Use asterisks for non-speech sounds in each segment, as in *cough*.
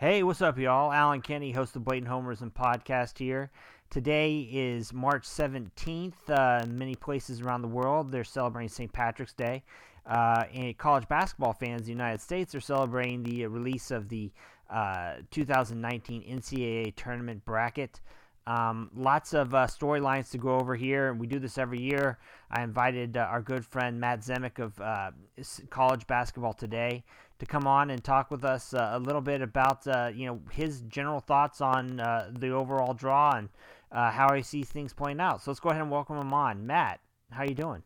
Hey, what's up, y'all? Allen Kenney, host of Blatant Homerism podcast here. Today is March 17th. Uh, in many places around the world, they're celebrating St. Patrick's Day. Uh, and college basketball fans in the United States are celebrating the release of the uh, 2019 NCAA tournament bracket. Um, lots of uh, storylines to go over here. And we do this every year. I invited uh, our good friend Matt Zemek of uh, College Basketball Today to come on and talk with us uh, a little bit about uh, you know his general thoughts on uh, the overall draw and how he sees things playing out. So let's go ahead and welcome him on. Matt, how are you doing?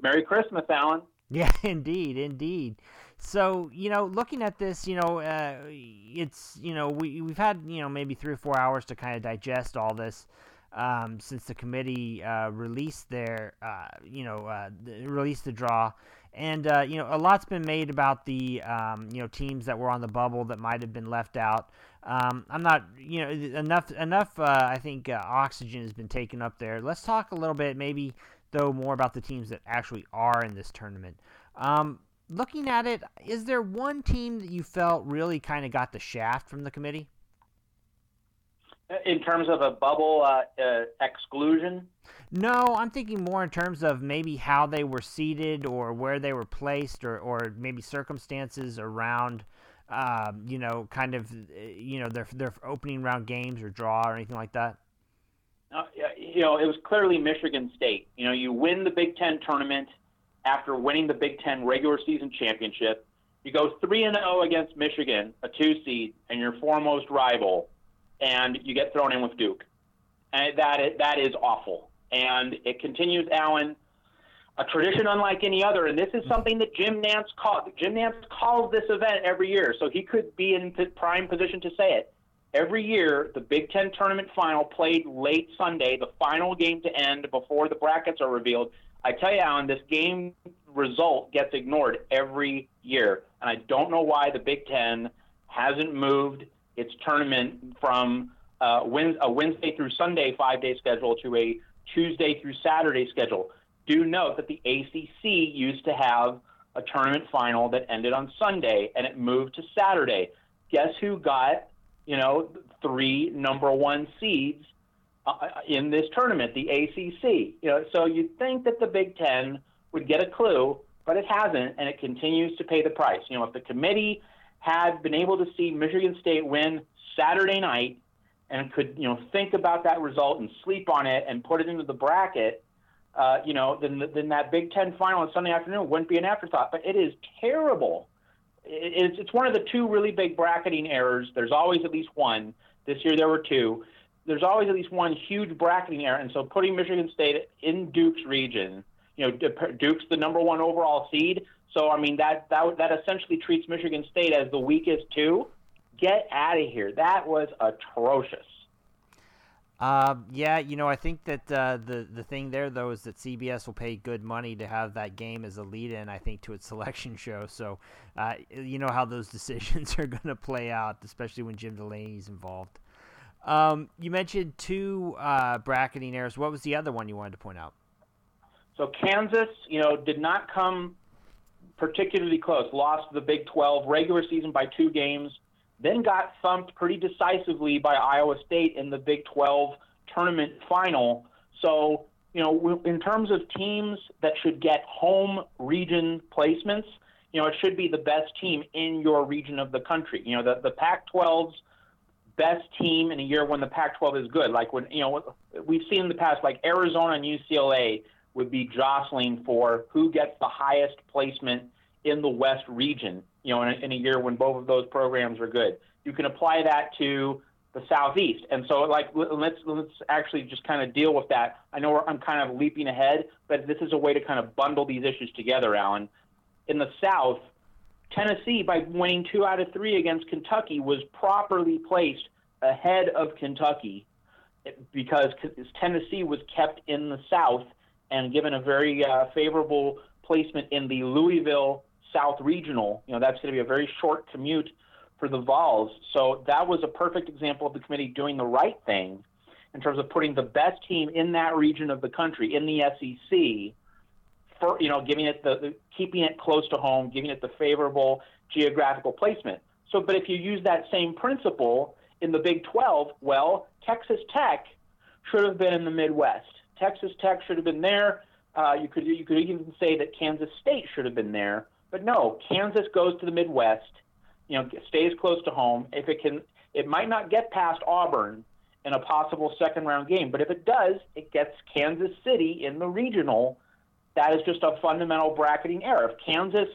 Merry Christmas, Allen. *laughs* Yeah, indeed, indeed. So you know, looking at this, you know, uh, it's you know we we've had you know maybe three or four hours to kind of digest all this um, since the committee uh, released their uh, you know uh, released the draw, and uh, you know a lot's been made about the um, you know teams that were on the bubble that might have been left out. Um, I'm not you know enough enough. Uh, I think oxygen has been taken up there. Let's talk a little bit maybe though more about the teams that actually are in this tournament. Um, looking at it, is there one team that you felt really kind of got the shaft from the committee? In terms of a bubble uh, uh, exclusion? No, I'm thinking more in terms of maybe how they were seated or where they were placed or, or maybe circumstances around, um, you know, kind of, you know, their, their opening round games or draw or anything like that. Uh, you know, it was clearly Michigan State. You know, you win the Big Ten tournament – after winning the Big Ten regular season championship. You go 3 and 0 against Michigan, a two seed, and your foremost rival, and you get thrown in with Duke. And that is, that is awful. And it continues, Allen, a tradition unlike any other. And this is something that Jim Nantz called. Jim Nantz calls this event every year, so he could be in prime position to say it. Every year, the Big Ten tournament final played late Sunday, the final game to end before the brackets are revealed. I tell you, Allen, this game result gets ignored every year, and I don't know why the Big Ten hasn't moved its tournament from uh, a Wednesday through Sunday five day schedule to a Tuesday through Saturday schedule. Do note that the ACC used to have a tournament final that ended on Sunday and it moved to Saturday. Guess who got, you know, three number one seeds uh, in this tournament, the ACC. You know, so you'd think that the Big Ten would get a clue, but it hasn't, and it continues to pay the price. You know, if the committee had been able to see Michigan State win Saturday night and could you know think about that result and sleep on it and put it into the bracket, uh, you know, then then that Big Ten final on Sunday afternoon wouldn't be an afterthought. But it is terrible. It's it's one of the two really big bracketing errors. There's always at least one. This year there were two there's always at least one huge bracketing error, and so putting Michigan State in Duke's region, you know, Duke's the number one overall seed. So I mean that that that essentially treats Michigan State as the weakest two. Get out of here! That was atrocious. Uh, yeah, you know, I think that uh, the the thing there though is that CBS will pay good money to have that game as a lead-in, I think, to its selection *laughs* show. So, uh, you know how those *laughs* decisions are going to play out, especially when Jim Delany's involved. Um, you mentioned two uh, bracketing errors. What was the other one you wanted to point out? So Kansas, you know, did not come particularly close. Lost the Big 12 regular season by two games, then got thumped pretty decisively by Iowa State in the Big 12 tournament final. So, you know, in terms of teams that should get home region placements, you know, it should be the best team in your region of the country. You know, the, the Pac 12's best team in a year when the Pac-12 is good. Like when you know we've seen in the past, like Arizona and UCLA would be jostling for who gets the highest placement in the West region. You know, in a, in a year when both of those programs are good, you can apply that to the Southeast. And so, like, let's let's actually just kind of deal with that. I know I'm kind of leaping ahead, but this is a way to kind of bundle these issues together, Alan. In the South, Tennessee, by winning two out of three against Kentucky, was properly placed ahead of Kentucky because Tennessee was kept in the South and given a very uh, favorable placement in the Louisville South Regional. You know, that's going to be a very short commute for the Vols. So that was a perfect example of the committee doing the right thing in terms of putting the best team in that region of the country in the SEC for you know giving it the, the keeping it close to home, giving it the favorable geographical placement. So, but if you use that same principle in the Big 12, well, Texas Tech should have been in the Midwest. Texas Tech should have been there. Uh, you could you could even say that Kansas State should have been there, but no, Kansas goes to the Midwest. You know, stays close to home. If it can, it might not get past Auburn in a possible second round game, but if it does, it gets Kansas City in the regional. That is just a fundamental bracketing error. If Kansas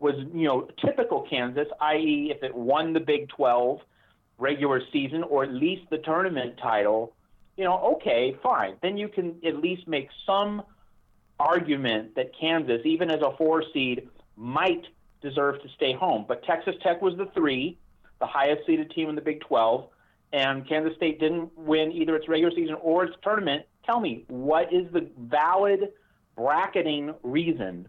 was, you know, typical Kansas, i.e., if it won the Big 12 regular season or at least the tournament title, you know, okay, fine. Then you can at least make some argument that Kansas, even as a four seed, might deserve to stay home. But Texas Tech was the three, the highest seeded team in the Big 12, and Kansas State didn't win either its regular season or its tournament. Tell me, what is the valid bracketing reason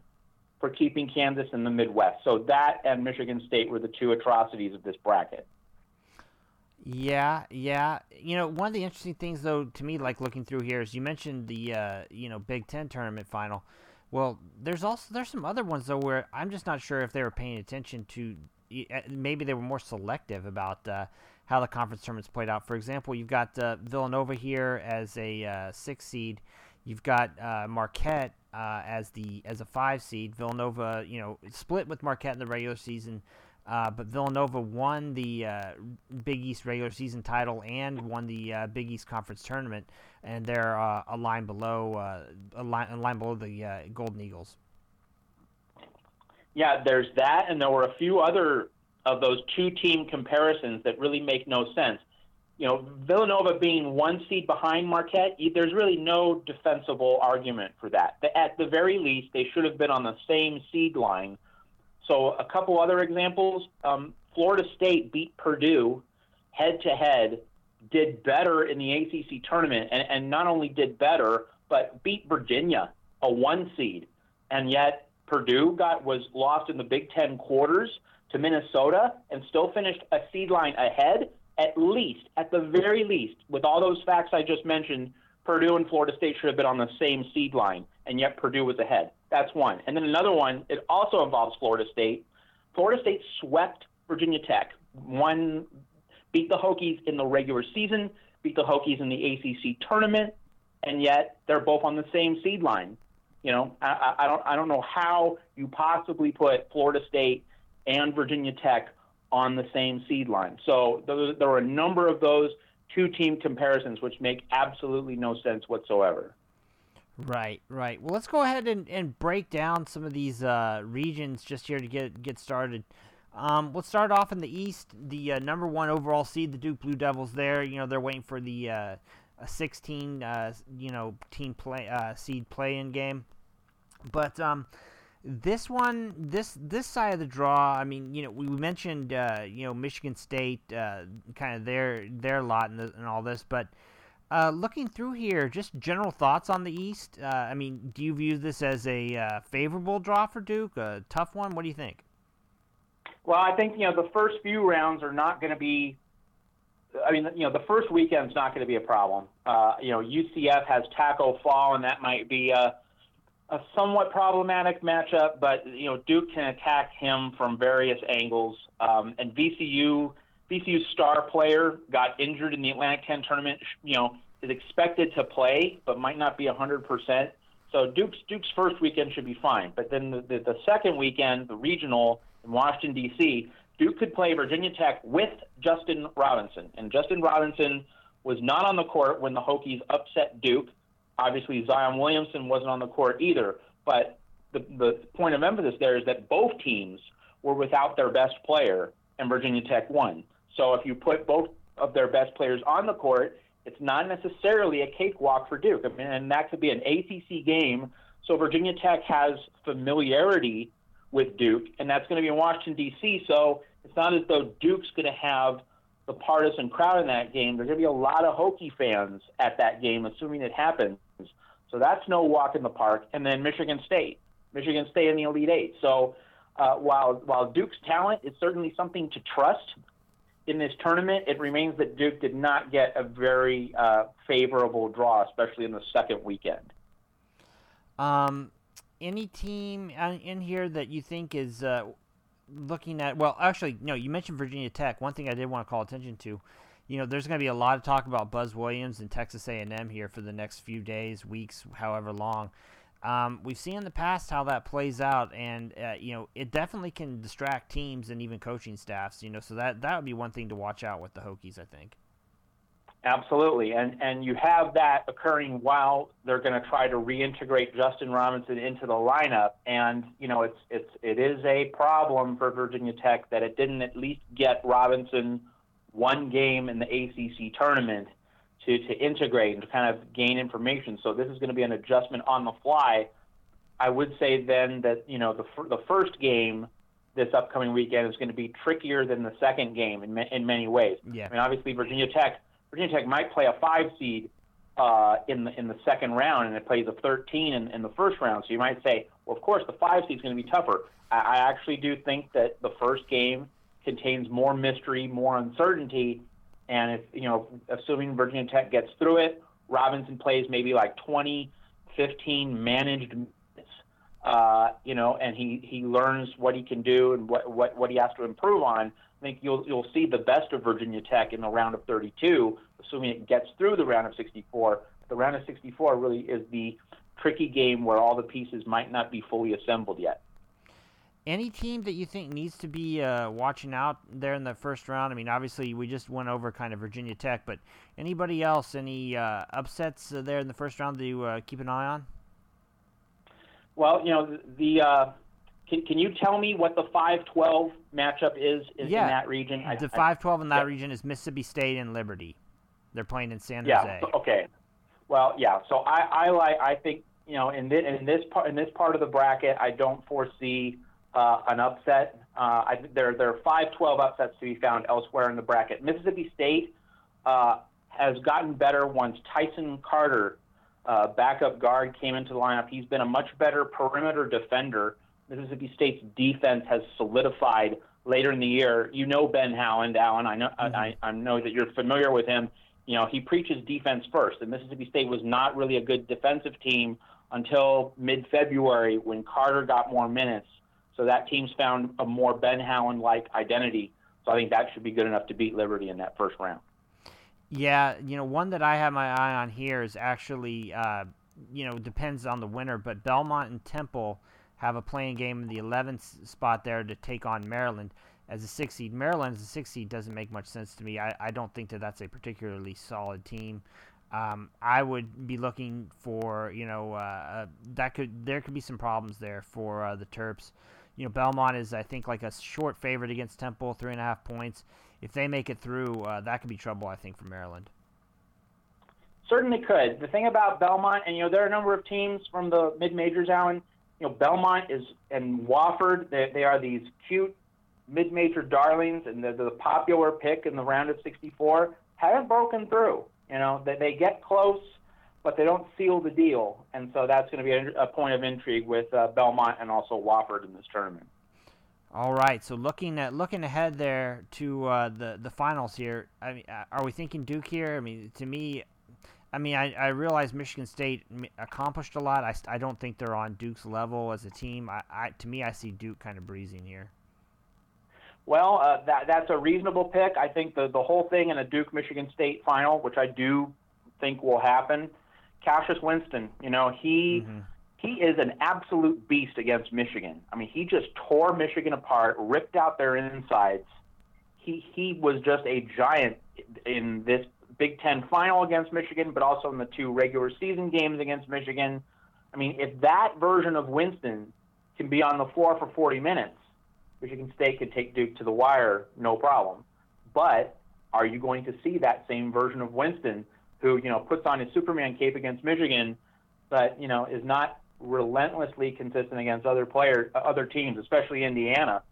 for keeping Kansas in the Midwest? So that and Michigan State were the two atrocities of this bracket. Yeah, yeah. You know, one of the interesting things, though, to me, like looking through here, is you mentioned the uh, you know Big Ten tournament final. Well, there's also there's some other ones though where I'm just not sure if they were paying attention to. Uh, maybe they were more selective about uh, how the conference tournaments played out. For example, you've got uh, Villanova here as a uh, six seed. You've got uh, Marquette as the as a five seed. Villanova, you know, split with Marquette in the regular season. Uh, but Villanova won the uh, Big East regular season title and won the uh, Big East Conference tournament, and they're uh, a line below uh, a line, a line below the uh, Golden Eagles. Yeah, there's that, and there were a few other of those two team comparisons that really make no sense. You know, Villanova being one seed behind Marquette, there's really no defensible argument for that. At the very least, they should have been on the same seed line so a couple other examples: um, Florida State beat Purdue head to head, did better in the ACC tournament, and, and not only did better, but beat Virginia, a one seed, and yet Purdue got was lost in the Big Ten quarters to Minnesota and still finished a seed line ahead. At least, at the very least, with all those facts I just mentioned, Purdue and Florida State should have been on the same seed line, and yet Purdue was ahead. That's one. And then another one, it also involves Florida State. Florida State swept Virginia Tech, one beat the Hokies in the regular season, beat the Hokies in the ACC tournament, and yet they're both on the same seed line. You know, I, I don't I don't know how you possibly put Florida State and Virginia Tech on the same seed line. So there, there are a number of those two team comparisons, which make absolutely no sense whatsoever. Right, right. Well, let's go ahead and, and break down some of these uh, regions just here to get get started. Um, let's start off in the East. The uh, number one overall seed, the Duke Blue Devils. There, you know, they're waiting for the uh, a 16, uh, you know, team play uh, seed play-in game. But um, this one, this this side of the draw, I mean, you know, we mentioned uh, you know Michigan State, uh, kind of their their lot and all this, but uh, looking through here, just general thoughts on the East. Uh, I mean, do you view this as a uh, favorable draw for Duke, a tough one? What do you think? Well, I think you know the first few rounds are not going to be. I mean, you know, the first weekend's not going to be a problem. Uh, you know, UCF has Tacko Fall, and that might be a a somewhat problematic matchup, but you know Duke can attack him from various angles. Um, and VCU, VCU's star player got injured in the Atlantic 10 tournament. You know, is expected to play, but might not be 100%. So Duke's Duke's first weekend should be fine. But then the, the, the second weekend, the regional in Washington D.C., Duke could play Virginia Tech with Justin Robinson, and Justin Robinson was not on the court when the Hokies upset Duke. Obviously, Zion Williamson wasn't on the court either. But the, the point of emphasis there is that both teams were without their best player, and Virginia Tech won. So if you put both of their best players on the court, it's not necessarily a cakewalk for Duke. I mean, and that could be an ACC game. So Virginia Tech has familiarity with Duke, and that's going to be in Washington D.C. So it's not as though Duke's going to have the partisan crowd in that game. There's going to be a lot of Hokie fans at that game, assuming it happens. So that's no walk in the park. And then Michigan State, Michigan State in the Elite Eight. So uh, while while Duke's talent is certainly something to trust in this tournament, it remains that Duke did not get a very uh, favorable draw, especially in the second weekend. Um, any team in here that you think is uh, looking at well, actually, no. You mentioned Virginia Tech. One thing I did want to call attention to, you know, there's going to be a lot of talk about Buzz Williams and Texas A&M here for the next few days, weeks, however long. Um, we've seen in the past how that plays out, and uh, you know, it definitely can distract teams and even coaching staffs. You know, so that that would be one thing to watch out with the Hokies, I think. Absolutely, and and you have that occurring while they're going to try to reintegrate Justin Robinson into the lineup, and you know it's it's it is a problem for Virginia Tech that it didn't at least get Robinson one game in the ACC tournament to to integrate and to kind of gain information. So this is going to be an adjustment on the fly. I would say then that you know the the first game this upcoming weekend is going to be trickier than the second game in in many ways. Yeah. I mean, obviously Virginia Tech Virginia Tech might play a five seed uh, in the in the second round, and it plays a 13 in, in the first round. So you might say, well, of course, the five seed is going to be tougher. I, I actually do think that the first game contains more mystery, more uncertainty, and if you know, assuming Virginia Tech gets through it, Robinson plays maybe like 20, 15 managed. Uh, you know, and he, he learns what he can do and what, what, what he has to improve on think you'll you'll see the best of Virginia Tech in the round of 32, assuming it gets through the round of 64. The round of 64 really is the tricky game where all the pieces might not be fully assembled yet. Any team that you think needs to be uh, watching out there in the first round? I mean, obviously we just went over kind of Virginia Tech, but anybody else? Any uh, upsets uh, there in the first round that you uh, keep an eye on? Well, you know the, the uh, can, can you tell me what the 5-12 matchup is in, yeah. in that region? The 5-12 in that yeah. region is Mississippi State and Liberty. They're playing in San yeah, Jose. Okay. Well, yeah. So I, I like. I think you know in this, in this part in this part of the bracket, I don't foresee uh, an upset. Uh, I, there there are 5-12 upsets to be found elsewhere in the bracket. Mississippi State uh, has gotten better once Tyson Carter, uh, backup guard, came into the lineup. He's been a much better perimeter defender Mississippi State's defense has solidified later in the year. You know Ben Howland, Allen. I know mm-hmm. I, I know that you're familiar with him. You know he preaches defense first, and Mississippi State was not really a good defensive team until mid-February when Carter got more minutes. So that team's found a more Ben Howland-like identity. So I think that should be good enough to beat Liberty in that first round. Yeah, you know, one that I have my eye on here is actually, uh, you know, depends on the winner, but Belmont and Temple have a playing game in the 11th spot there to take on Maryland as a six seed. Maryland as a six seed doesn't make much sense to me. I, I don't think that that's a particularly solid team. Um, I would be looking for you know uh, uh, that could there could be some problems there for uh, the Terps. You know Belmont is I think like a short favorite against Temple, three and a half points. If they make it through, uh, that could be trouble I think for Maryland. Certainly could. The thing about Belmont, and you know there are a number of teams from the mid majors, Allen you know, Belmont is and Wofford, they, they are these cute mid-major darlings, and they're the popular pick in the round of 64. Haven't broken through. You know, they, they get close, but they don't seal the deal, and so that's going to be a, a, point of intrigue with uh, Belmont and also Wofford in this tournament. All right, so looking at looking ahead there to uh, the the finals here, I mean, uh, are we thinking Duke here? I mean, to me, I mean, I, I realize Michigan State accomplished a lot. I, I don't think they're on Duke's level as a team. I, I to me, I see Duke kind of breezing here. Well, uh, that that's a reasonable pick. I think the the whole thing in a Duke Michigan State final, which I do think will happen. Cassius Winston, you know, he mm-hmm. he is an absolute beast against Michigan. I mean, he just tore Michigan apart, ripped out their insides. He he was just a giant in this Big Ten final against Michigan, but also in the two regular season games against Michigan. I mean, if that version of Winston can be on the floor for 40 minutes, Michigan State could take Duke to the wire, no problem. But are you going to see that same version of Winston, who you know puts on his Superman cape against Michigan, but you know is not relentlessly consistent against other players, uh, other teams, especially Indiana?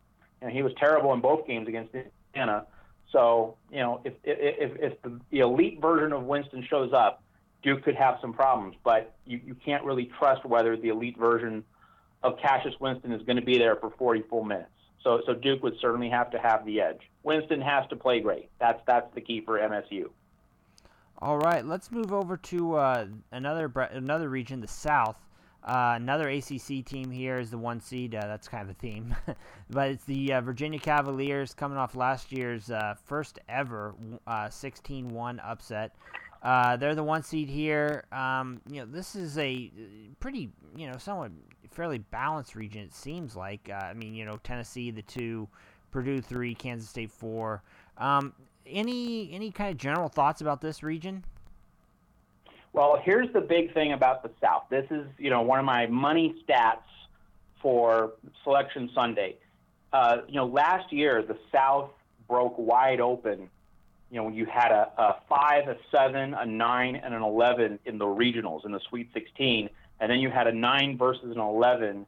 And he was terrible in both games against Indiana. So, you know, if, if, if the, elite version of Winston shows up, Duke could have some problems, but you, you can't really trust whether the elite version of Cassius Winston is going to be there for 40 full minutes. So, so Duke would certainly have to have the edge. Winston has to play great. That's that's the key for MSU. All right, let's move over to uh, another another region, the South. Uh, another ACC team here is the one seed. Uh, that's kind of a theme, *laughs* but it's the uh, Virginia Cavaliers coming off last year's uh, first ever 16-1 uh, upset. They're the one seed here. Um, you know, this is a pretty, you know, somewhat fairly balanced region. It seems like. I mean, you know, Tennessee the two, Purdue three, Kansas State four. Um, any any kind of general thoughts about this region? Well, here's the big thing about the South. This is, you know, one of my money stats for Selection Sunday. Uh, you know, last year the South broke wide open. You know, you had a, a five, a seven, a nine, and an eleven in the regionals in the Sweet 16, and then you had a nine versus an eleven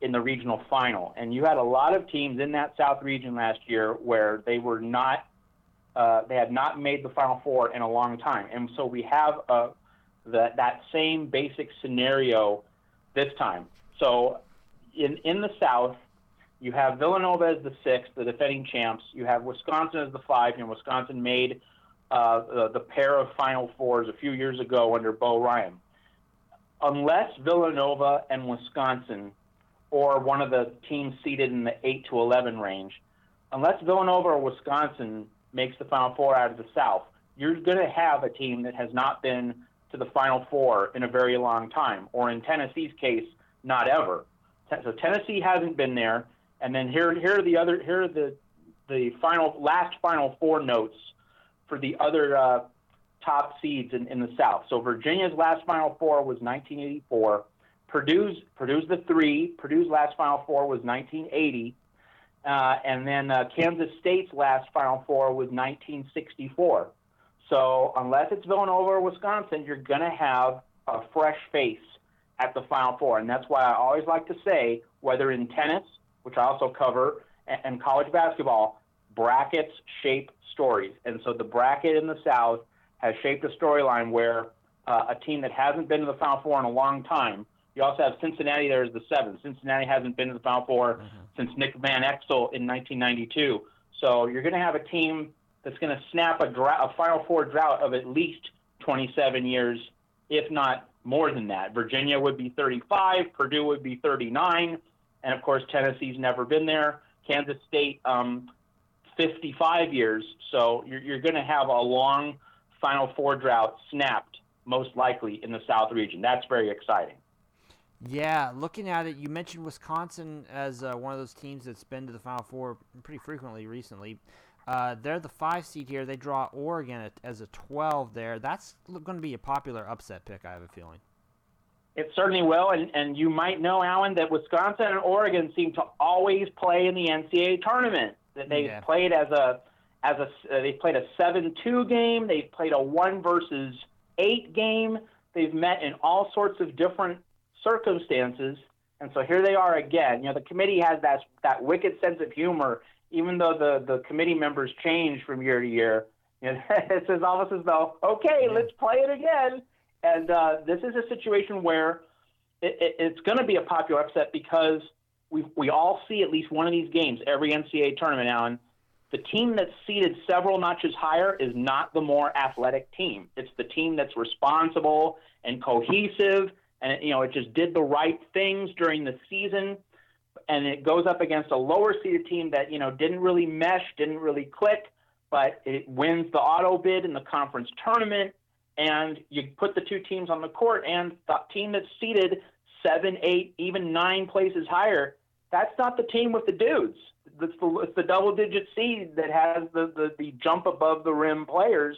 in the regional final. And you had a lot of teams in that South region last year where they were not, uh, they had not made the Final Four in a long time. And so we have a that that same basic scenario this time. So in in the South, you have Villanova as the sixth, the defending champs. You have Wisconsin as the five. Know, Wisconsin made uh, the, the pair of Final Fours a few years ago under Bo Ryan. Unless Villanova and Wisconsin, or one of the teams seated in the eight to eleven range, unless Villanova or Wisconsin makes the Final Four out of the South, you're going to have a team that has not been to the Final Four in a very long time, or in Tennessee's case, not ever. So Tennessee hasn't been there, and then here here are the other here are the the final last Final Four notes for the other uh, top seeds in, in the South. So Virginia's last Final Four was 1984. Purdue's Purdue's the three. Purdue's last Final Four was 1980. Uh, and then uh, Kansas State's last Final Four was 1964. So unless it's Villanova or Wisconsin, you're going to have a fresh face at the Final Four. And that's why I always like to say, whether in tennis, which I also cover, and college basketball, brackets shape stories. And so the bracket in the South has shaped a storyline where uh, a team that hasn't been to the Final Four in a long time. You also have Cincinnati there as the seventh. Cincinnati hasn't been to the Final 4 mm-hmm. since Nick Van Exel in 1992. So you're going to have a team that's going to snap a, a Final Four drought of at least 27 years, if not more than that. Virginia would be 35, Purdue would be 39, and of course Tennessee's never been there. Kansas State, um, 55 years. So you're, you're going to have a long Final Four drought snapped, most likely in the South region. That's very exciting. Yeah, looking at it, you mentioned Wisconsin as uh, one of those teams that's been to the Final Four pretty frequently recently. Uh, they're the five seed here. They draw Oregon as a 12 there. That's going to be a popular upset pick, I have a feeling. It certainly will. And, and you might know, Allen, that Wisconsin and Oregon seem to always play in the NCAA tournament. That they've yeah. played as a as a uh, they played a seven two game. They've played a one versus eight game. They've met in all sorts of different circumstances. And so here they are again. You know, the committee has that that wicked sense of humor even though the, the committee members change from year to year, *laughs* you know, it's as almost as though, okay, yeah. let's play it again. And uh, this is a situation where it, it, it's going to be a popular upset because we we all see at least one of these games every NCAA tournament. Allen, the team that's seated several notches higher is not the more athletic team. It's the team that's responsible and cohesive, and you know it just did the right things during the season and it goes up against a lower seeded team that you know didn't really mesh, didn't really click, but it wins the auto bid in the conference tournament, and you put the two teams on the court, and the team that's seeded seven, eight, even nine places higher, that's not the team with the dudes. It's the, it's the double digit seed that has the, the, the jump above the rim players.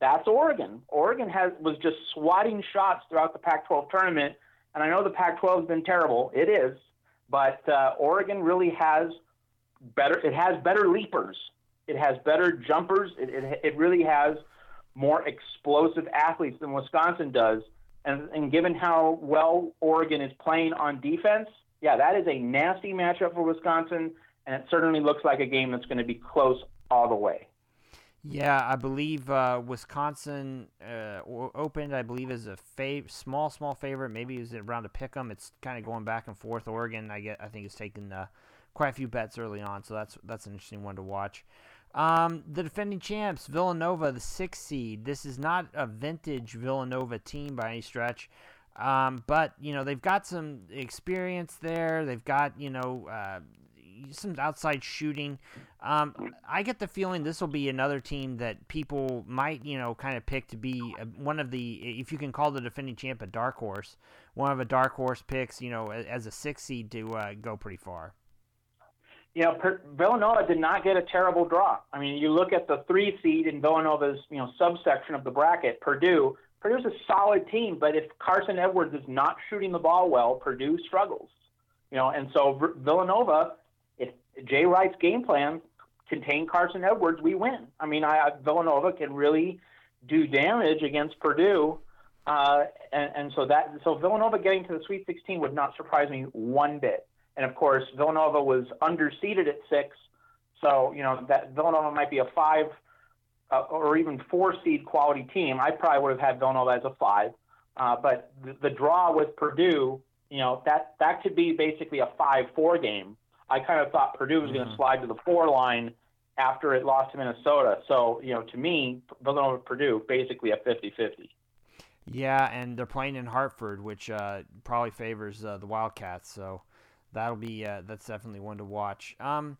That's Oregon. Oregon has was just swatting shots throughout the Pac 12 tournament. And I know the Pac 12 has been terrible. It is. But uh, Oregon really has better. It has better leapers. It has better jumpers. It, it, it really has more explosive athletes than Wisconsin does. And, and given how well Oregon is playing on defense, yeah, that is a nasty matchup for Wisconsin, and it certainly looks like a game that's going to be close all the way. Yeah, I believe uh, Wisconsin uh, opened. I believe as a fav- small, small favorite. Maybe it was around to pick them. It's kind of going back and forth. Oregon, I get, I think, has taken uh, quite a few bets early on, so that's that's an interesting one to watch. Um, the defending champs, Villanova, the sixth seed. This is not a vintage Villanova team by any stretch. Um, but you know they've got some experience there. They've got you know uh, some outside shooting. Um, I get the feeling this will be another team that people might you know kind of pick to be one of the if you can call the defending champ a dark horse, one of a dark horse picks. You know as a six seed to uh, go pretty far. You know, per- Villanova did not get a terrible draw. I mean, you look at the three seed in Villanova's you know subsection of the bracket, Purdue Purdue's a solid team, but if Carson Edwards is not shooting the ball well, Purdue struggles. You know, and so Villanova, if Jay Wright's game plan contain Carson Edwards, we win. I mean, I, Villanova can really do damage against Purdue, uh, and, and so that so Villanova getting to the Sweet 16 would not surprise me one bit. And of course, Villanova was underseeded at six, so you know that Villanova might be a five uh, or even four seed quality team, I probably would have had Villanova as a five. Uh, but the, the draw with Purdue, you know, that that could be basically a five-four game. I kind of thought Purdue was mm-hmm. going to slide to the four line after it lost to Minnesota. So, you know, to me, Villanova Purdue basically a 50-50. Yeah, and they're playing in Hartford, which uh, probably favors uh, the Wildcats. So that'll be uh, that's definitely one to watch. Um,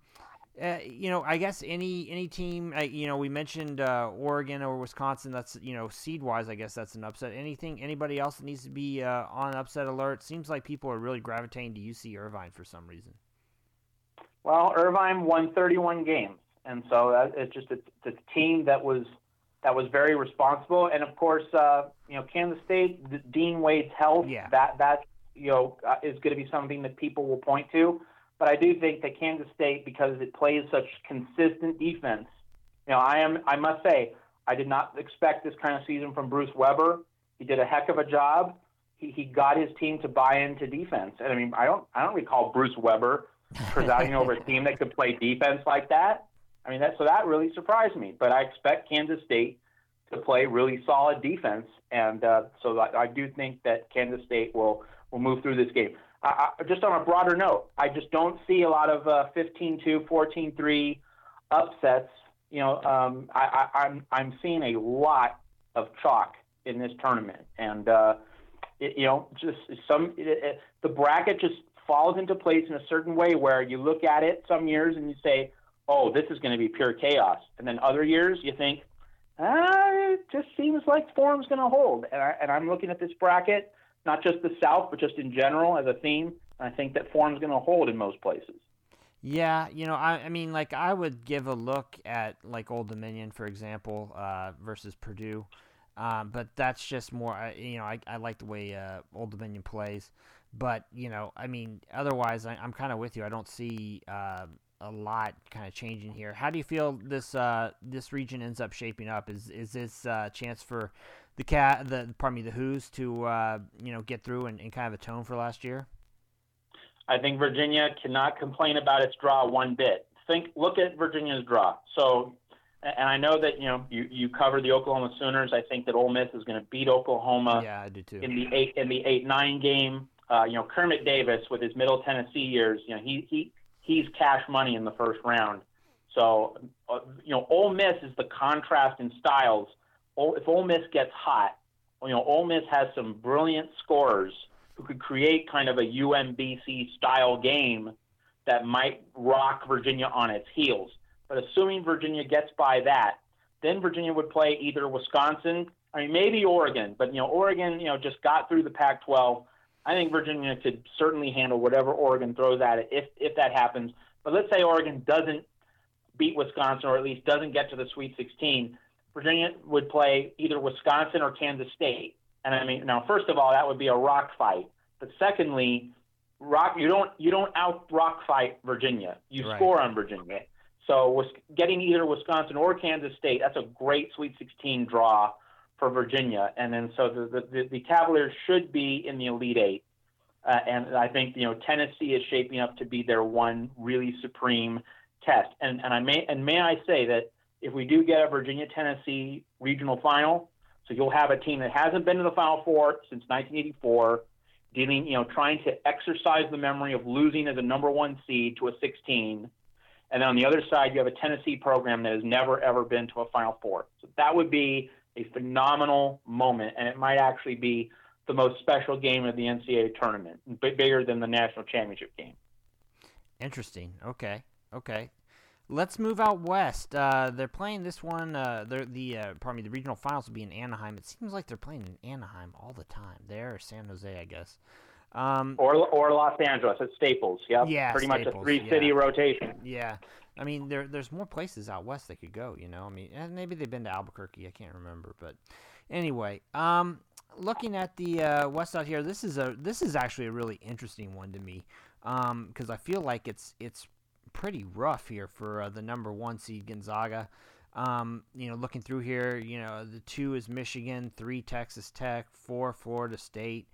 uh, you know, I guess any any team, uh, you know, we mentioned uh, Oregon or Wisconsin. That's you know, seed wise, I guess that's an upset. Anything, anybody else that needs to be uh, on upset alert? Seems like people are really gravitating to UC Irvine for some reason. Well, Irvine won 31 games, and so that, it's just a, it's a team that was that was very responsible. And of course, uh, you know, Kansas State, Dean Wade's health, yeah. that that you know is going to be something that people will point to. But I do think that Kansas State, because it plays such consistent defense, you know, I am I must say I did not expect this kind of season from Bruce Weber. He did a heck of a job. He, he got his team to buy into defense. And I mean, I don't I don't recall Bruce Weber presiding over a team that could play defense like that. I mean, that so that really surprised me. But I expect Kansas State to play really solid defense, and uh, so I, I do think that Kansas State will will move through this game. I, just on a broader note, I just don't see a lot of uh, 15-2, 14-3 upsets. You know, um, I, I, I'm I'm seeing a lot of chalk in this tournament, and uh, it, you know, just some it, it, the bracket just falls into place in a certain way where you look at it some years and you say, "Oh, this is going to be pure chaos," and then other years you think, "Ah, it just seems like form's going to hold." And, I, and I'm looking at this bracket not just the South, but just in general as a theme. I think that form's going to hold in most places. Yeah, you know, I, I mean, like I would give a look at like Old Dominion, for example, uh, versus Purdue, um, but that's just more. You know, I, I like the way uh, Old Dominion plays, but you know, I mean, otherwise, I, am kind of with you. I don't see uh, a lot kind of changing here. How do you feel this uh, this region ends up shaping up? Is is this a uh, chance for the cat, the pardon me, the Hoos to uh, you know get through and, and kind of atone for last year? I think Virginia cannot complain about its draw one bit. Think, look at Virginia's draw. So, and I know that you know you you cover the Oklahoma Sooners. I think that Ole Miss is going to beat Oklahoma. Yeah, I do too. In the eight in the eight nine game, uh, you know Kermit Davis with his Middle Tennessee years, you know he he he's cash money in the first round. So, uh, you know, Ole Miss is the contrast in styles if Ole Miss gets hot, you know, Ole Miss has some brilliant scorers who could create kind of a UMBC style game that might rock Virginia on its heels. But assuming Virginia gets by that, then Virginia would play either Wisconsin, I mean maybe Oregon, but you know Oregon, you know, just got through the Pac-12. I think Virginia could certainly handle whatever Oregon throws at it if if that happens. But let's say Oregon doesn't beat Wisconsin or at least doesn't get to the Sweet 16 Virginia would play either Wisconsin or Kansas State. And I mean, now first of all, that would be a rock fight. But secondly, rock you don't you don't out rock fight Virginia. You right. score on Virginia. So getting either Wisconsin or Kansas State, that's a great Sweet 16 draw for Virginia. And then so the the, the Cavaliers should be in the Elite Eight. Uh, and I think you know Tennessee is shaping up to be their one really supreme test. And and I may and may I say that if we do get a Virginia Tennessee regional final. So you'll have a team that hasn't been to the Final Four since 1984, dealing, you know, trying to exercise the memory of losing as a number one seed to a 16. And then on the other side, you have a Tennessee program that has never ever been to a Final Four. So that would be a phenomenal moment, and it might actually be the most special game of the NCAA tournament, bigger than the national championship game. Interesting. Okay. Okay. Let's move out west. Uh, they're playing this one. Uh, the uh, pardon me. The regional finals will be in Anaheim. It seems like they're playing in Anaheim all the time. There or San Jose, I guess. Um, or or Los Angeles at Staples. Yep. Yeah. Pretty Staples, much a three city yeah. rotation. Yeah. I mean, there there's more places out west they could go. You know, I mean, and maybe they've been to Albuquerque. I can't remember, but anyway, um, looking at the uh, west out here, this is a this is actually a really interesting one to me because um, I feel like it's it's pretty rough here for uh, the number one seed Gonzaga. Um, you know, looking through here, you know, the two is Michigan, three Texas Tech, four Florida State.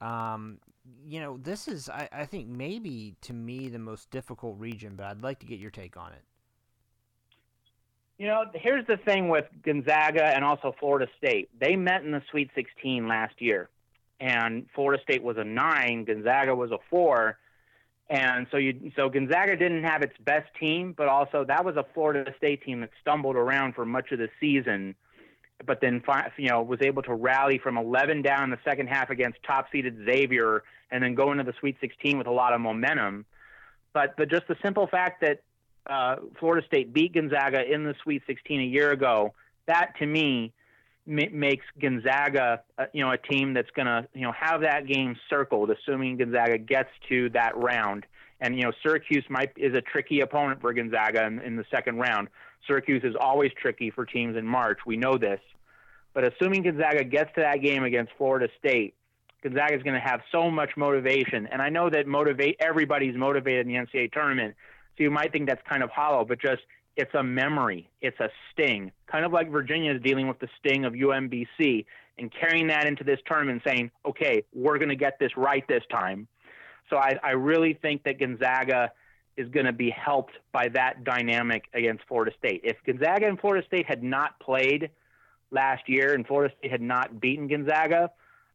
Um, you know, this is, I, I think, maybe to me the most difficult region, but I'd like to get your take on it. You know, here's the thing with Gonzaga and also Florida State. They met in the Sweet 16 last year, and Florida State was a nine, Gonzaga was a four. And so you so Gonzaga didn't have its best team, but also that was a Florida State team that stumbled around for much of the season, but then you know was able to rally from 11 down in the second half against top-seeded Xavier, and then go into the Sweet 16 with a lot of momentum. But but just the simple fact that uh, Florida State beat Gonzaga in the Sweet 16 a year ago, that to me makes Gonzaga, uh, you know, a team that's going to, you know, have that game circled, assuming Gonzaga gets to that round. And you know, Syracuse might is a tricky opponent for Gonzaga in, in the second round. Syracuse is always tricky for teams in March. We know this. But assuming Gonzaga gets to that game against Florida State, Gonzaga is going to have so much motivation. And I know that motivate everybody's motivated in the NCAA tournament, so you might think that's kind of hollow, but just it's a memory, it's a sting, kind of like Virginia is dealing with the sting of UMBC and carrying that into this tournament, saying, okay, we're going to get this right this time. So I, I really think that Gonzaga is going to be helped by that dynamic against Florida State. If Gonzaga and Florida State had not played last year and Florida State had not beaten Gonzaga,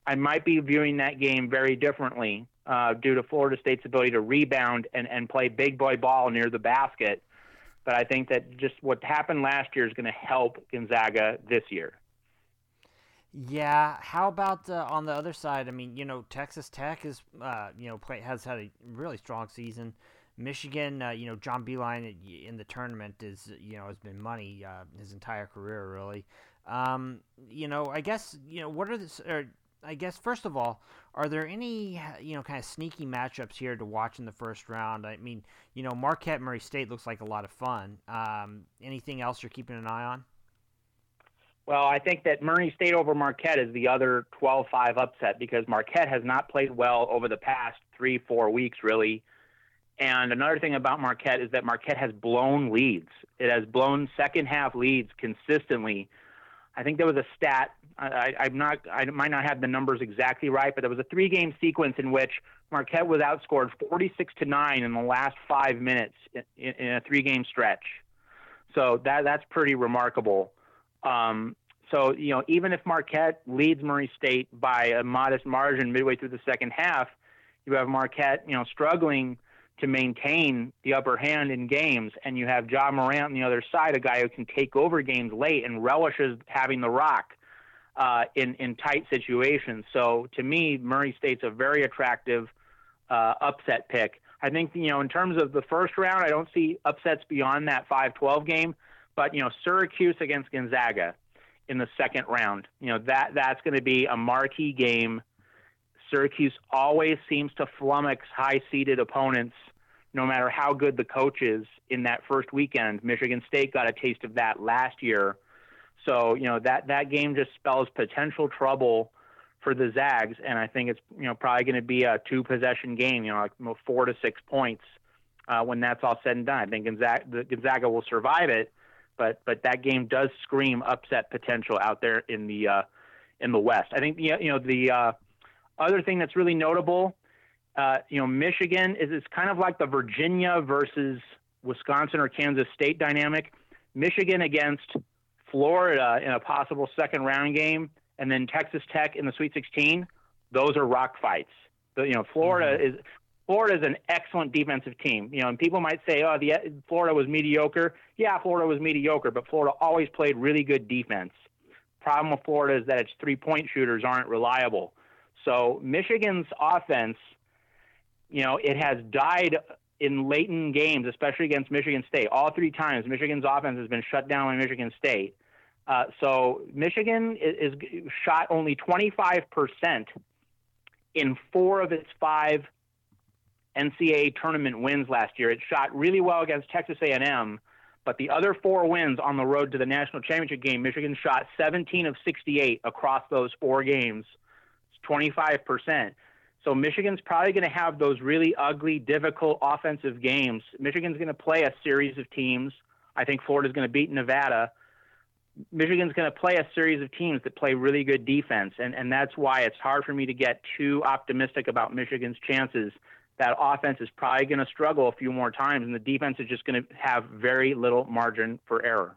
I might be viewing that game very differently uh, due to Florida State's ability to rebound and, and play big boy ball near the basket but I think that just what happened last year is going to help Gonzaga this year. Yeah. How about uh, on the other side? I mean, you know, Texas Tech is, uh, you know, play, has had a really strong season. Michigan, uh, you know, John Beilein in the tournament is, you know, has been money uh, his entire career, really. Um, you know, I guess, you know, what are the, or I guess first of all, are there any you know kind of sneaky matchups here to watch in the first round? I mean, you know, Marquette Murray State looks like a lot of fun. Um, anything else you're keeping an eye on? Well, I think that Murray State over Marquette is the other 12-5 upset because Marquette has not played well over the past three, four weeks, really. And another thing about Marquette is that Marquette has blown leads. It has blown second half leads consistently. I think there was a stat I, I'm not, I might not have the numbers exactly right, but there was a three game sequence in which Marquette was outscored 46 to 9 in the last five minutes in, in a three game stretch. So that, that's pretty remarkable. Um, so, you know, even if Marquette leads Murray State by a modest margin midway through the second half, you have Marquette, you know, struggling to maintain the upper hand in games, and you have John Morant on the other side, a guy who can take over games late and relishes having the rock uh, in in tight situations. So to me, Murray State's a very attractive uh, upset pick. I think you know in terms of the first round, I don't see upsets beyond that 5-12 game. But you know Syracuse against Gonzaga in the second round, you know that that's going to be a marquee game. Syracuse always seems to flummox high-seeded opponents, no matter how good the coach is in that first weekend. Michigan State got a taste of that last year so you know that that game just spells potential trouble for the Zags, and I think it's you know probably going to be a two possession game. You know, like four to six points uh, when that's all said and done. I think Gonzaga, Gonzaga will survive it, but but that game does scream upset potential out there in the uh, in the West. I think you know the uh, other thing that's really notable. Uh, you know, Michigan is it's kind of like the Virginia versus Wisconsin or Kansas State dynamic. Michigan against Florida in a possible second round game, and then Texas Tech in the Sweet 16, those are rock fights. The, you know, Florida mm-hmm. is Florida is an excellent defensive team. You know, and people might say, "Oh, the Florida was mediocre." Yeah, Florida was mediocre, but Florida always played really good defense. Problem with Florida is that its three-point shooters aren't reliable. So Michigan's offense, you know, it has died in late in games, especially against Michigan State. All three times, Michigan's offense has been shut down by Michigan State. Uh, so Michigan is, is, shot only 25% in four of its five NCAA tournament wins last year. It shot really well against Texas A&M, but the other four wins on the road to the national championship game, Michigan shot 17 of 68 across those four games. It's 25%. So Michigan's probably going to have those really ugly, difficult offensive games. Michigan's going to play a series of teams. I think Florida's going to beat Nevada. Michigan's going to play a series of teams that play really good defense, and, and that's why it's hard for me to get too optimistic about Michigan's chances. That offense is probably going to struggle a few more times, and the defense is just going to have very little margin for error.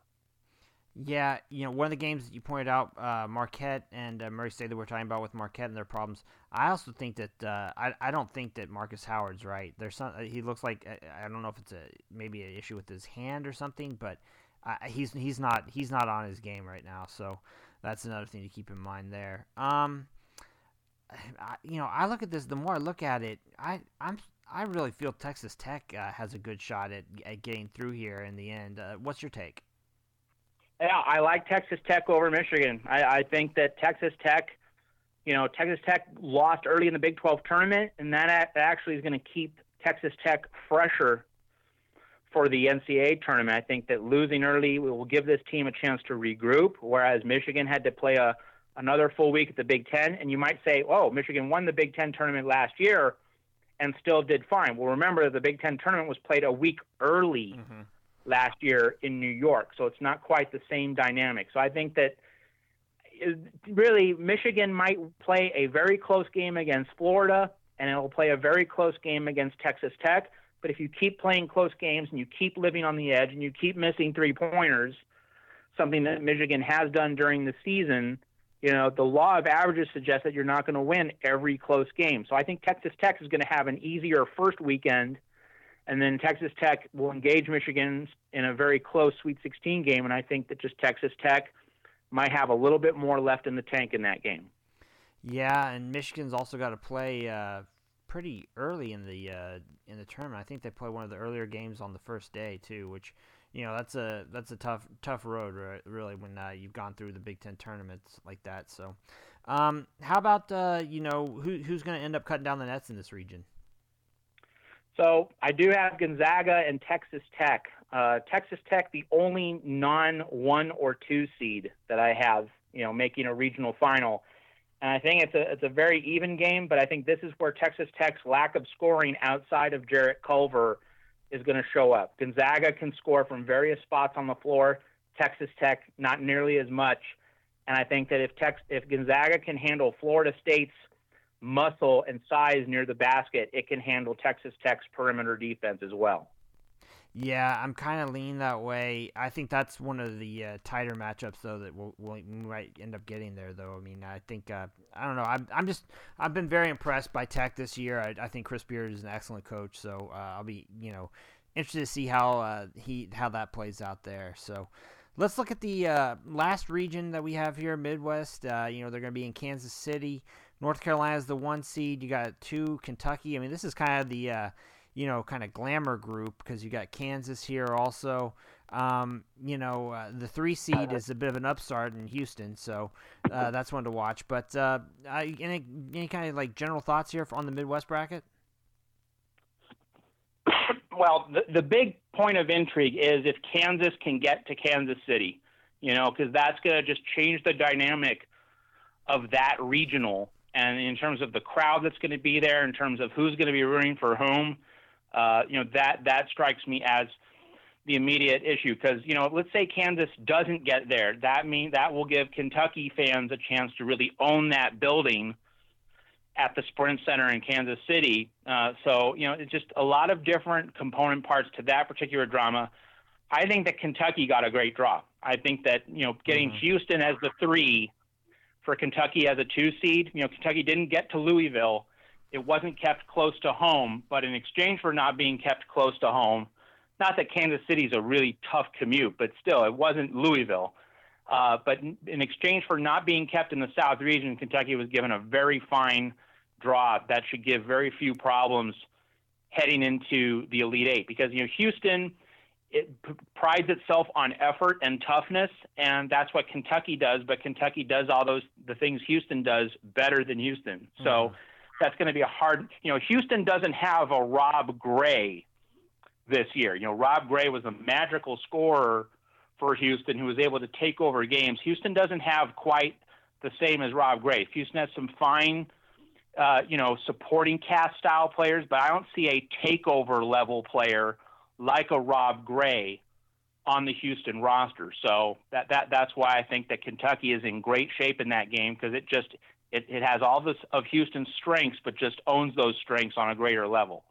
Yeah, you know, one of the games that you pointed out, uh, Marquette and uh, Murray State that we're talking about with Marquette and their problems. I also think that uh, I I don't think that Markus Howard's right. There's some he looks like I don't know if it's a maybe an issue with his hand or something, but he's he's not he's not on his game right now. So that's another thing to keep in mind there. Um, I, you know, I look at this. The more I look at it, I I'm I really feel Texas Tech uh, has a good shot at, at getting through here in the end. Uh, what's your take? Yeah, I like Texas Tech over Michigan. I, I think that Texas Tech, you know, Texas Tech lost early in the Big 12 tournament, and that actually is going to keep Texas Tech fresher for the NCAA tournament. I think that losing early will give this team a chance to regroup, whereas Michigan had to play a another full week at the Big Ten. And you might say, oh, Michigan won the Big Ten tournament last year and still did fine. Well, remember that the Big Ten tournament was played a week early mm-hmm. last year in New York, so it's not quite the same dynamic. So I think that uh, really Michigan might play a very close game against Florida, and it will play a very close game against Texas Tech. But if you keep playing close games and you keep living on the edge and you keep missing three pointers, something that Michigan has done during the season, you know, the law of averages suggests that you're not going to win every close game. So I think Texas Tech is going to have an easier first weekend, and then Texas Tech will engage Michigan in a very close Sweet 16 game. And I think that just Texas Tech might have a little bit more left in the tank in that game. Yeah, and Michigan's also got to play uh, pretty early in the uh, in the tournament. I think they play one of the earlier games on the first day too, which you know that's a that's a tough tough road right, really when uh, you've gone through the Big Ten tournaments like that. So, um, how about uh, you know who who's going to end up cutting down the nets in this region? So I do have Gonzaga and Texas Tech. Uh, Texas Tech, the only non one or two seed that I have, you know, making a regional final. And I think it's a it's a very even game, but I think this is where Texas Tech's lack of scoring outside of Jarrett Culver is going to show up. Gonzaga can score from various spots on the floor. Texas Tech not nearly as much. And I think that if Tex, if Gonzaga can handle Florida State's muscle and size near the basket, it can handle Texas Tech's perimeter defense as well. Yeah, I'm kind of leaning that way. I think that's one of the uh, tighter matchups, though, that we'll, we might end up getting there. Though, I mean, I think uh, I don't know. I'm, I'm just I've been very impressed by Tech this year. I, I think Chris Beard is an excellent coach, so uh, I'll be you know interested to see how uh, he how that plays out there. So. Let's look at the uh, last region that we have here, Midwest. Uh, you know, they're going to be in Kansas City. North Carolina is the one seed. You got two, Kentucky. I mean, this is kind of the you know, kind of glamour group because you got Kansas here also. Um, you know, uh, the three seed is a bit of an upstart in Houston, so uh, that's one to watch. But uh, any any kind of like general thoughts here on the Midwest bracket? Well, the, the big point of intrigue is if Kansas can get to Kansas City, you know, because that's going to just change the dynamic of that regional. And in terms of the crowd that's going to be there, in terms of who's going to be rooting for whom, uh, you know that that strikes me as the immediate issue because you know let's say Kansas doesn't get there, that mean that will give Kentucky fans a chance to really own that building at the Sprint Center in Kansas City. Uh, so you know it's just a lot of different component parts to that particular drama. I think that Kentucky got a great draw. I think that you know getting mm-hmm. Houston as the three for Kentucky as a two seed. You know Kentucky didn't get to Louisville it wasn't kept close to home, but in exchange for not being kept close to home, not that Kansas City is a really tough commute, but still, it wasn't Louisville. Uh, but in, exchange for not being kept in the South region, Kentucky was given a very fine draw that should give very few problems heading into the Elite Eight because you know Houston it prides itself on effort and toughness, and that's what Kentucky does. But Kentucky does all those the things Houston does better than Houston. So mm-hmm. That's going to be a hard. You know, Houston doesn't have a Rob Gray this year. You know, Rob Gray was a magical scorer for Houston who was able to take over games. Houston doesn't have quite the same as Rob Gray. Houston has some fine. Uh, you know, supporting cast style players, but I don't see a takeover level player like a Rob Gray on the Houston roster. So that that that's why I think that Kentucky is in great shape in that game because it just it, it has all this of Houston's strengths, but just owns those strengths on a greater level.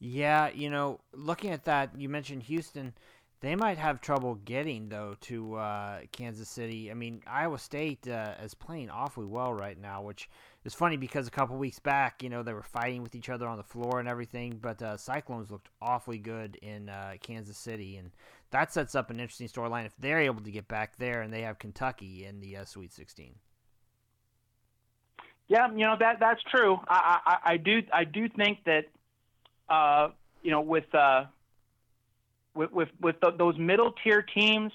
Yeah, you know, looking at that, you mentioned Houston. They might have trouble getting though to uh, Kansas City. I mean, Iowa State uh, is playing awfully well right now, which is funny because a couple weeks back, you know, they were fighting with each other on the floor and everything. But uh, Cyclones looked awfully good in uh, Kansas City, and that sets up an interesting storyline if they're able to get back there and they have Kentucky in the uh, Sweet 16. Yeah, you know that that's true. I, I, I do I do think that uh, you know with uh, with with, with the, those middle tier teams,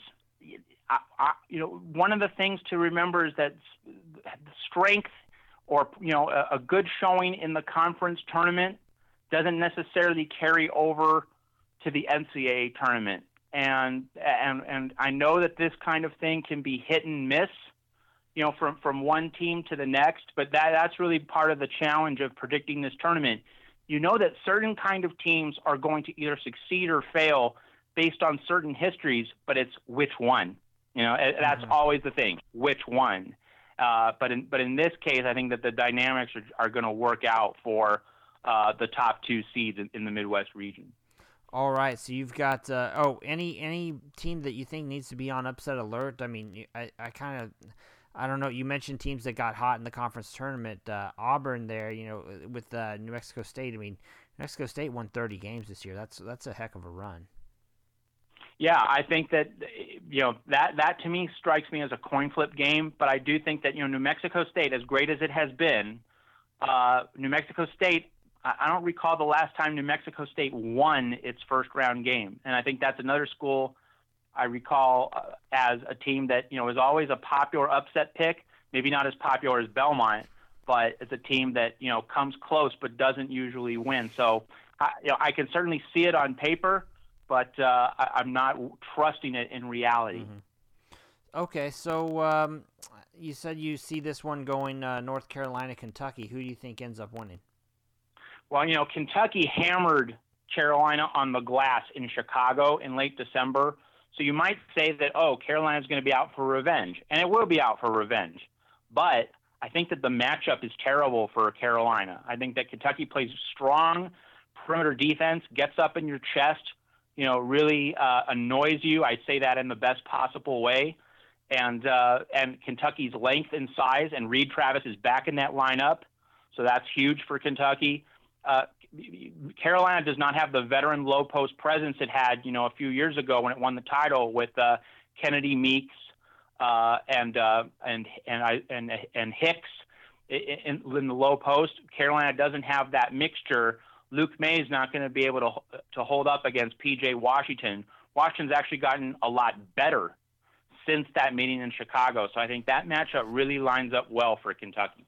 I, I, you know, one of the things to remember is that strength or you know a, a good showing in the conference tournament doesn't necessarily carry over to the NCAA tournament. And and and I know that this kind of thing can be hit and miss, you know, from from one team to the next. But that that's really part of the challenge of predicting this tournament. You know that certain kind of teams are going to either succeed or fail based on certain histories, but it's which one. You know, that's mm-hmm. always the thing. Which one? Uh, but in but in this case, I think that the dynamics are, are going to work out for uh, the top two seeds in, in, the Midwest region. All right, so you've got uh, oh any any team that you think needs to be on upset alert. I mean, I, I kind of I don't know. You mentioned teams that got hot in the conference tournament. Uh, Auburn there, you know, with uh, New Mexico State. I mean, New Mexico State won 30 games this year. That's that's a heck of a run yeah, I think that you know that that to me strikes me as a coin flip game. But I do think that you know New Mexico State, as great as it has been, uh, New Mexico State. I don't recall the last time New Mexico State won its first round game, and I think that's another school I recall uh, as a team that you know is always a popular upset pick. Maybe not as popular as Belmont, but it's a team that you know comes close but doesn't usually win. So I, you know I can certainly see it on paper but uh, I, am not trusting it in reality. Mm-hmm. Okay, so um, you said you see this one going uh, North Carolina, Kentucky. Who do you think ends up winning? Well, you know, Kentucky hammered Carolina on the glass in Chicago in late December. So you might say that, oh, Carolina's going to be out for revenge. And it will be out for revenge. But I think that the matchup is terrible for Carolina. I think that Kentucky plays strong perimeter defense, gets up in your chest, you know, really uh, annoys you. I say that in the best possible way. And uh, and Kentucky's length and size, and Reid Travis is back in that lineup, so that's huge for Kentucky. Uh, Carolina does not have the veteran low post presence it had, you know, a few years ago when it won the title with uh, Kennedy Meeks uh, and uh, and and and and Hicks in, in the low post. Carolina doesn't have that mixture Luke Maye is not going to be able to to hold up against PJ Washington. Washington's actually gotten a lot better since that meeting in Chicago. So I think that matchup really lines up well for Kentucky.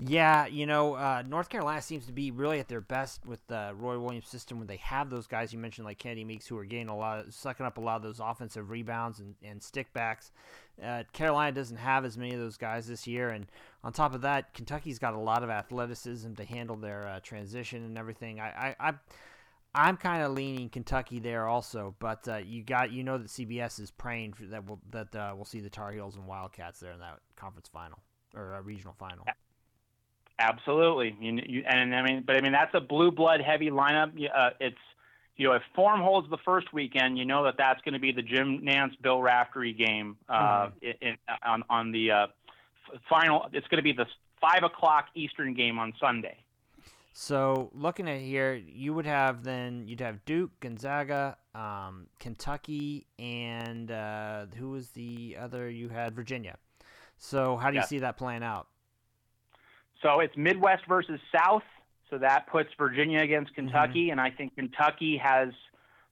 Yeah, you know, uh, North Carolina seems to be really at their best with the Roy Williams system when they have those guys you mentioned like Kennedy Meeks who are getting a lot, of, sucking up a lot of those offensive rebounds and, and stickbacks. Uh, Carolina doesn't have as many of those guys this year, and on top of that, Kentucky's got a lot of athleticism to handle their uh, transition and everything. I, I, I I'm kind of leaning Kentucky there also, but uh, you got you know that CBS is praying that we'll, that uh, we'll see the Tar Heels and Wildcats there in that conference final or uh, regional final. Absolutely, you, you, and I mean, but I mean that's a blue blood heavy lineup. Uh, it's you know if form holds the first weekend, you know that that's going to be the Jim Nantz Bill Raftery game uh, mm-hmm. in, on on the uh, final. It's going to be the five o'clock Eastern game on Sunday. So looking at here, you would have then you'd have Duke, Gonzaga, um, Kentucky, and uh, who was the other you had? Virginia. So how do you see that playing out? So it's Midwest versus South. So that puts Virginia against mm-hmm. Kentucky, mm-hmm. and I think Kentucky has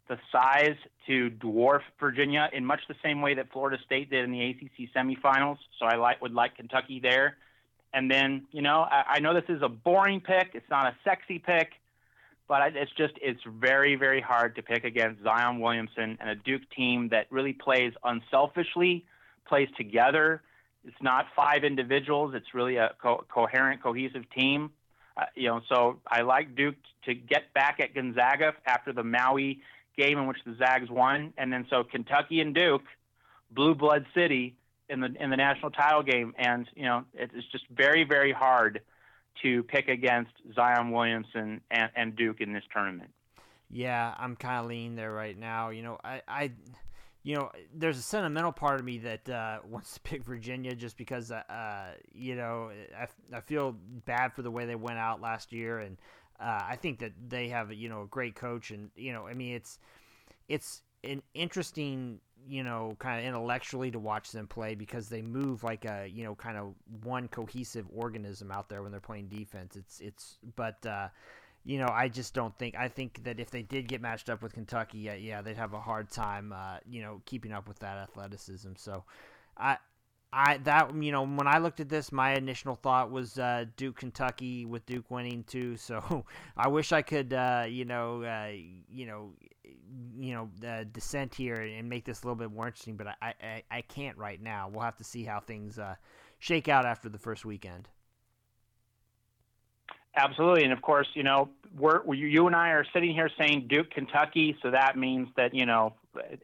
the size to dwarf Virginia in much the same way that Florida State did in the ACC semifinals. So I like would like Kentucky there. And then you know I, I know this is a boring pick. It's not a sexy pick, but it's just it's very very hard to pick against Zion Williamson and a Duke team that really plays unselfishly, plays together. It's not five individuals. It's really a co- coherent, cohesive team. Uh, you know, so I like Duke to get back at Gonzaga after the Maui game in which the Zags won, and then so Kentucky and Duke, blue blood city in the in the national title game, and you know it's just very very hard to pick against Zion Williamson and, and Duke in this tournament. Yeah, I'm kind of leaning there right now. You know, I, I you know, there's a sentimental part of me that uh, *laughs* wants to pick Virginia just because, uh, uh, you know, I, I feel bad for the way they went out last year, and uh, I think that they have, you know, a great coach, and you know, I mean, it's it's an interesting, you know, kind of intellectually to watch them play because they move like a, you know, kind of one cohesive organism out there when they're playing defense. It's it's, but uh, you know, I just don't think. I think that if they did get matched up with Kentucky, yeah, yeah they'd have a hard time, uh, you know, keeping up with that athleticism. So, I, I that you know, when I looked at this, my initial thought was uh, Duke, Kentucky, with Duke winning too. *laughs* So, I wish I could, uh, you know, uh, you know, you know, uh, dissent here and make this a little bit more interesting. But I, I, I can't right now. We'll have to see how things uh, shake out after the first weekend. Absolutely, and of course, you know, we're you and I are sitting here saying Duke, Kentucky, so that means that you know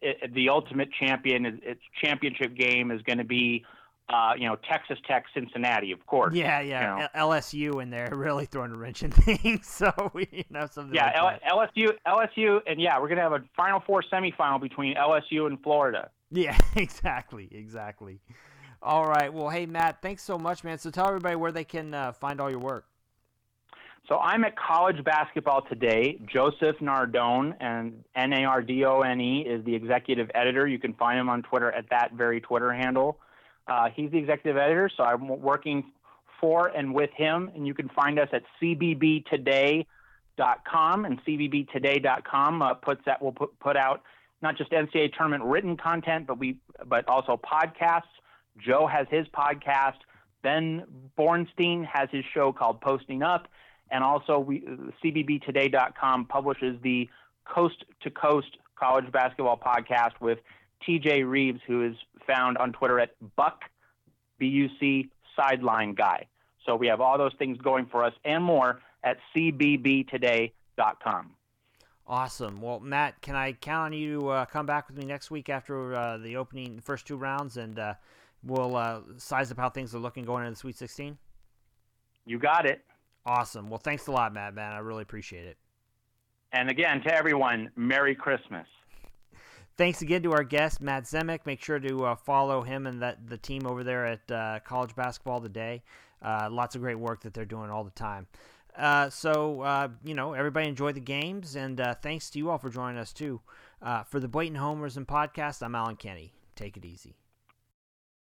it, the ultimate champion, its championship game is going to be, uh, you know, Texas Tech, Cincinnati, of course. Yeah, yeah, you know. LSU, in they're *laughs* really throwing a wrench in *laughs* things. So we you know something. Yeah, like L- LSU, LSU, and yeah, we're going to have a Final Four semifinal between LSU and Florida. Yeah, *laughs* exactly, exactly. All right. Well, hey Matt, thanks so much, man. So tell everybody where they can uh, find all your work. So I'm at College Basketball Today. Joseph Nardone, and N A R D O N E, is the executive editor. You can find him on Twitter at that very Twitter handle. Uh, he's the executive editor, so I'm working for and with him. And you can find us at cbbtoday.com. And cbbtoday.com uh, puts that will put, put out not just NCAA tournament written content, but we but also podcasts. Joe has his podcast. Ben Bornstein has his show called Posting Up and also, we, CBBToday.com publishes the Coast to Coast College Basketball Podcast with TJ Reeves, who is found on Twitter at Buck, B U C, Sideline Guy. So we have all those things going for us and more at CBBToday.com. Awesome. Well, Matt, can I count on you to uh, come back with me next week after uh, the opening, the first two rounds, and uh, we'll uh, size up how things are looking going into the Sweet 16? You got it. Awesome. Well, thanks a lot, Matt, man. I really appreciate it. And again, to everyone, Merry Christmas. Thanks again to our guest, Matt Zemek. Make sure to uh, follow him and that the team over there at uh, College Basketball Today. Uh, lots of great work that they're doing all the time. Uh, so, uh, you know, everybody enjoy the games, and uh, thanks to you all for joining us, too. for the Blatant Homerism Podcast, I'm Allen Kenney. Take it easy.